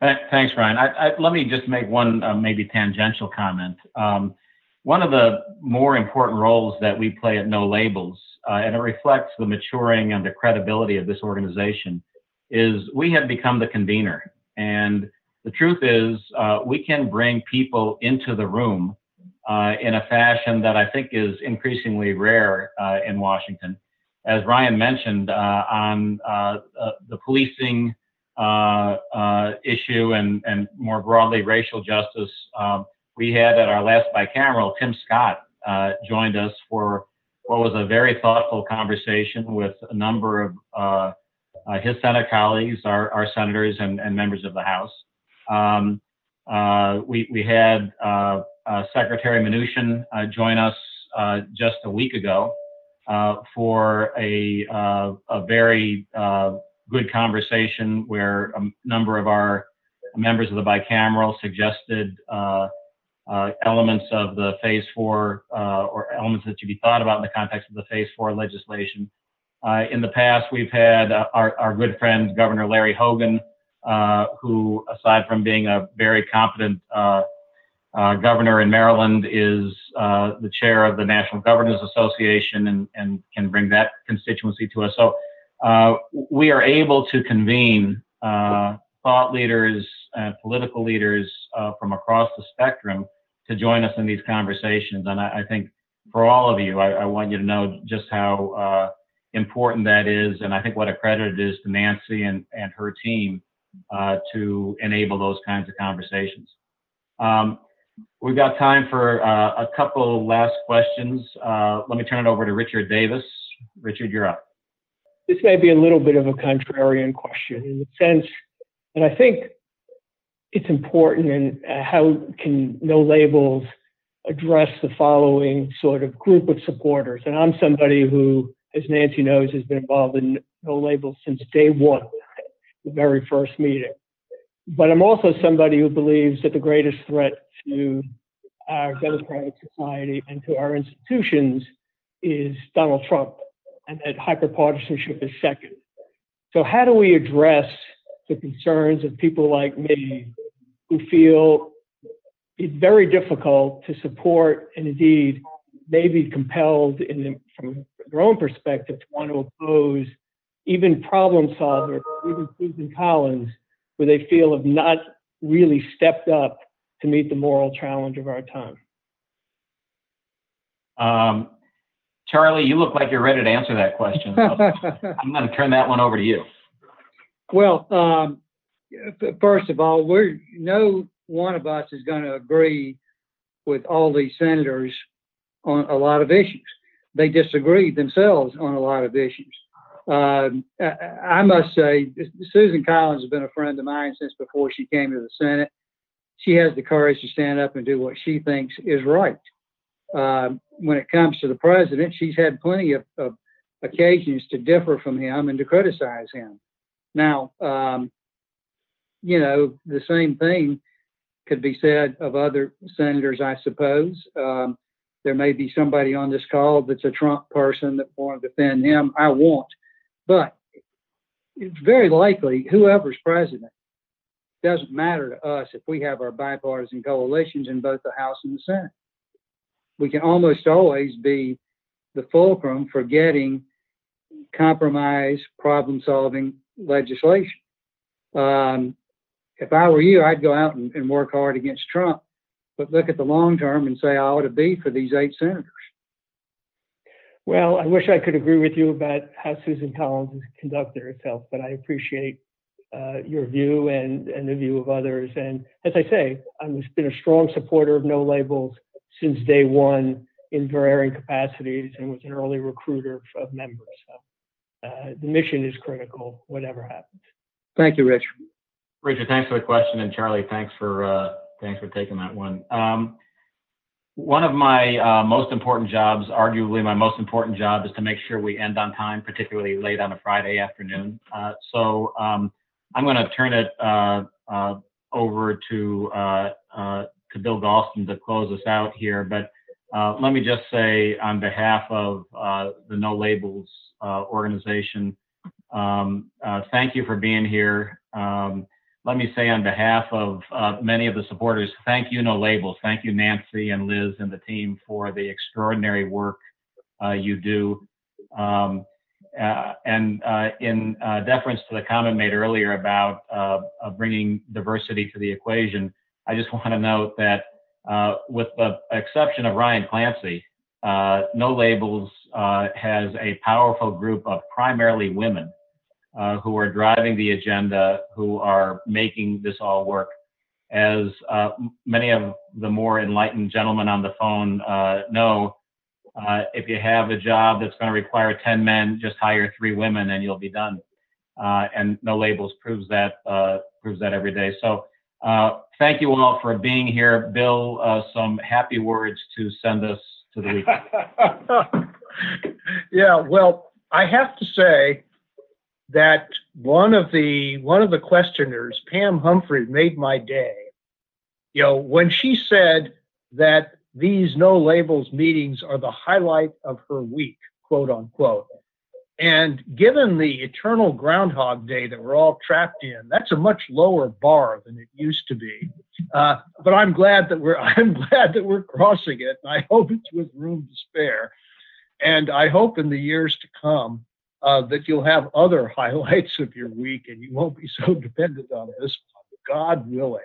that. Thanks, Ryan. I, I, let me just make one uh, maybe tangential comment. Um, one of the more important roles that we play at No Labels, uh, and it reflects the maturing and the credibility of this organization, is we have become the convener. And the truth is, uh, we can bring people into the room uh, in a fashion that I think is increasingly rare uh, in Washington. As Ryan mentioned uh, on uh, the policing issue and, and more broadly racial justice. Um, we had at our last bicameral, Tim Scott joined us for what was a very thoughtful conversation with a number of uh, uh, his Senate colleagues, our, our senators, and, and, members of the House. Um, uh, we, we had uh, uh, Secretary Mnuchin join us just a week ago for a, a very good conversation where a number of our members of the bicameral suggested uh, elements of the phase four uh, or elements that should be thought about in the context of the phase four legislation. Uh, in the past, we've had uh, our, our good friend Governor Larry Hogan, uh, who, aside from being a very competent uh, governor in Maryland is the chair of the National Governors Association and, and can bring that constituency to us. So we are able to convene thought leaders and political leaders from across the spectrum to join us in these conversations. And I, I think for all of you, I, I, want you to know just how uh, important that is. And I think what a credit it is to Nancy and, and her team to enable those kinds of conversations. Um, We've got time for uh, a couple last questions. Uh, let me turn it over to Richard Davis. Richard, you're up. This may be a little bit of a contrarian question in the sense that I think it's important and uh, how can no labels address the following sort of group of supporters. And I'm somebody who, as Nancy knows, has been involved in no labels since day one, the very first meeting. But I'm also somebody who believes that the greatest threat to our democratic society and to our institutions is Donald Trump, and that hyperpartisanship is second. So, how do we address the concerns of people like me who feel it's very difficult to support and indeed maybe compelled in, from their own perspective to want to oppose even problem solvers, even Susan Collins, where they feel have not really stepped up to meet the moral challenge of our time? Um, Charlie, you look like you're ready to answer that question. So I'm going to turn that one over to you. Well, um, first of all, we're no one of us is going to agree with all these senators on a lot of issues. They disagree themselves on a lot of issues. Um, I must say, Susan Collins has been a friend of mine since before she came to the Senate. She has the courage to stand up and do what she thinks is right. Um, when it comes to the president, she's had plenty of, of, occasions to differ from him and to criticize him. Now, um, you know, the same thing could be said of other senators, I suppose. Um, there may be somebody on this call that's a Trump person that want to defend him. I won't. But it's very likely whoever's president doesn't matter to us if we have our bipartisan coalitions in both the House and the Senate. We can almost always be the fulcrum for getting compromise, problem solving legislation. Um, if I were you, I'd go out and, and work hard against Trump, but look at the long term and say I ought to be for these eight senators. Well, I wish I could agree with you about how Susan Collins has conducted herself, but I appreciate uh, your view and, and the view of others. And as I say, I've been a strong supporter of no labels since day one in varying capacities and was an early recruiter of members. So uh, the mission is critical, whatever happens. Thank you, Rich. Richard, thanks for the question, and Charlie, thanks for uh, thanks for taking that one. Um, one of my uh, most important jobs, arguably my most important job, is to make sure we end on time, particularly late on a Friday afternoon. Uh, so um, I'm going to turn it uh, uh over to uh, uh, to Bill Galston to close us out here. But let me just say, on behalf of the No Labels organization, um, thank you for being here. Um, let me say on behalf of uh, many of the supporters, thank you, No Labels. Thank you, Nancy and Liz and the team for the extraordinary work uh, you do. Um, uh, and uh, in uh, deference to the comment made earlier about uh, bringing diversity to the equation, I just want to note that with the exception of Ryan Clancy, No Labels has a powerful group of primarily women uh, who are driving the agenda, who are making this all work. As uh, many of the more enlightened gentlemen on the phone uh, know, uh, if you have a job that's going to require 10 men, just hire three women and you'll be done. Uh, and No Labels proves that uh, proves that every day. So Uh, thank you all for being here. Bill, uh, some happy words to send us to the weekend. yeah, well, I have to say, that one of the one of the questioners, Pam Humphrey, made my day. You know, when she said that these no labels meetings are the highlight of her week, quote unquote. And given the eternal Groundhog Day that we're all trapped in, that's a much lower bar than it used to be. Uh, but I'm glad that we're I'm glad that we're crossing it. I hope it's with room to spare, and I hope in the years to come uh, that you'll have other highlights of your week and you won't be so dependent on this God willing.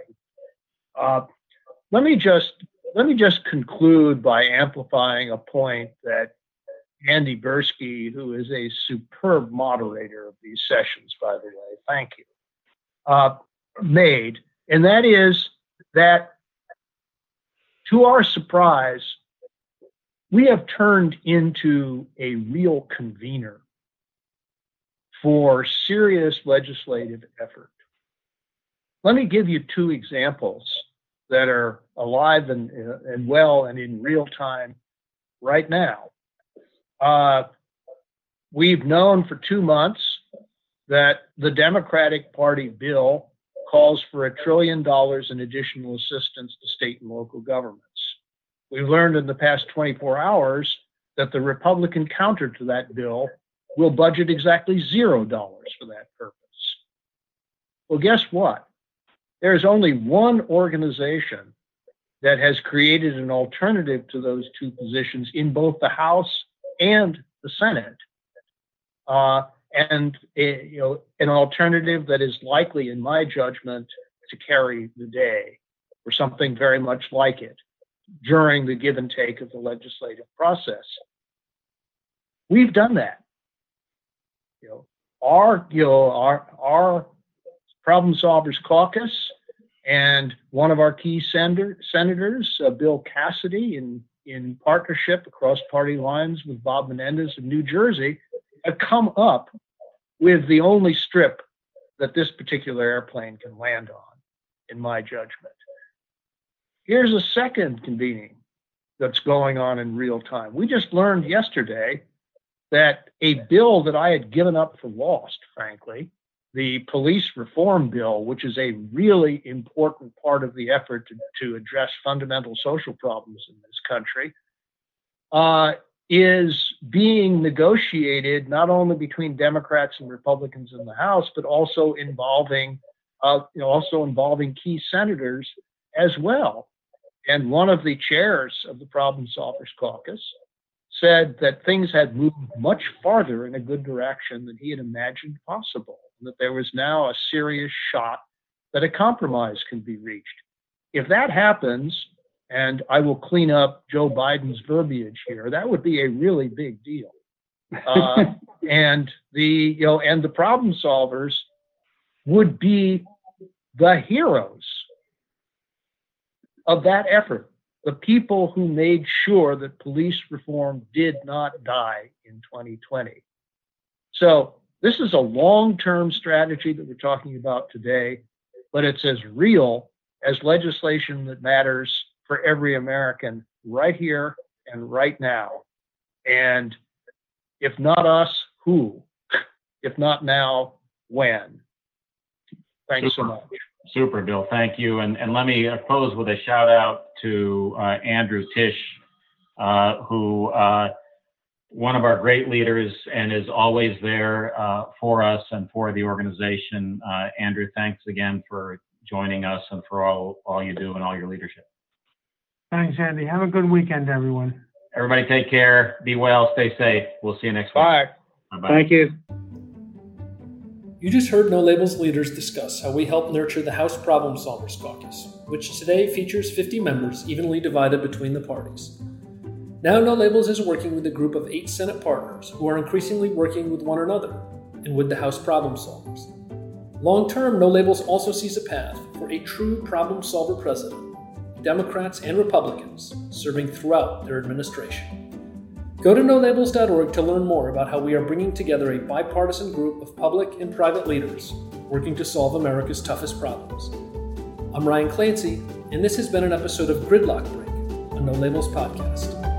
Uh, let me just let me just conclude by amplifying a point that Andy Bursky, who is a superb moderator of these sessions, by the way, thank you, uh, made, and that is that to our surprise, we have turned into a real convener for serious legislative effort. Let me give you two examples that are alive and, and well and in real time right now. Uh, we've known for two months that the Democratic Party bill calls for a trillion dollars in additional assistance to state and local governments. We've learned in the past 24 hours that the Republican counter to that bill will budget exactly zero dollars for that purpose. Well, guess what? There's only one organization that has created an alternative to those two positions in both the House and the Senate. Uh, and a, you know an alternative that is likely, in my judgment, to carry the day, or something very much like it, during the give and take of the legislative process. We've done that. You know, our you know our our problem solvers caucus and one of our key senator, senators, uh, Bill Cassidy, in in partnership across party lines with Bob Menendez of New Jersey, have come up with the only strip that this particular airplane can land on, in my judgment. Here's a second convening that's going on in real time. We just learned yesterday that a bill that I had given up for lost, frankly, the police reform bill, which is a really important part of the effort to, to address fundamental social problems in this country, uh, is being negotiated not only between Democrats and Republicans in the House, but also involving, uh, you know, also involving key senators as well. And one of the chairs of the Problem Solvers Caucus said that things had moved much farther in a good direction than he had imagined possible, that there was now a serious shot that a compromise can be reached. If that happens, and I will clean up Joe Biden's verbiage here, that would be a really big deal. Uh, and the you know and the problem solvers would be the heroes of that effort the people who made sure that police reform did not die in 2020. So, this is a long term strategy that we're talking about today, but it's as real as legislation that matters for every American right here and right now. And if not us, who? If not now, when? Thanks so much. Super, Bill. Thank you. And, and let me close with a shout out to uh, Andrew Tisch, uh, who uh, one of our great leaders and is always there uh, for us and for the organization. Uh, Andrew, thanks again for joining us and for all, all you do and all your leadership. Thanks, Andy. Have a good weekend, everyone. Everybody take care. Be well. Stay safe. We'll see you next week. Bye. Bye-bye. Thank you. You just heard No Labels leaders discuss how we help nurture the House Problem Solvers Caucus, which today features 50 members evenly divided between the parties. Now, No Labels is working with a group of eight Senate partners who are increasingly working with one another and with the House Problem Solvers. Long term, No Labels also sees a path for a true problem solver president, Democrats and Republicans serving throughout their administration. Go to nolabels.org to learn more about how we are bringing together a bipartisan group of public and private leaders working to solve America's toughest problems. I'm Ryan Clancy, and this has been an episode of Gridlock Break, a No Labels podcast.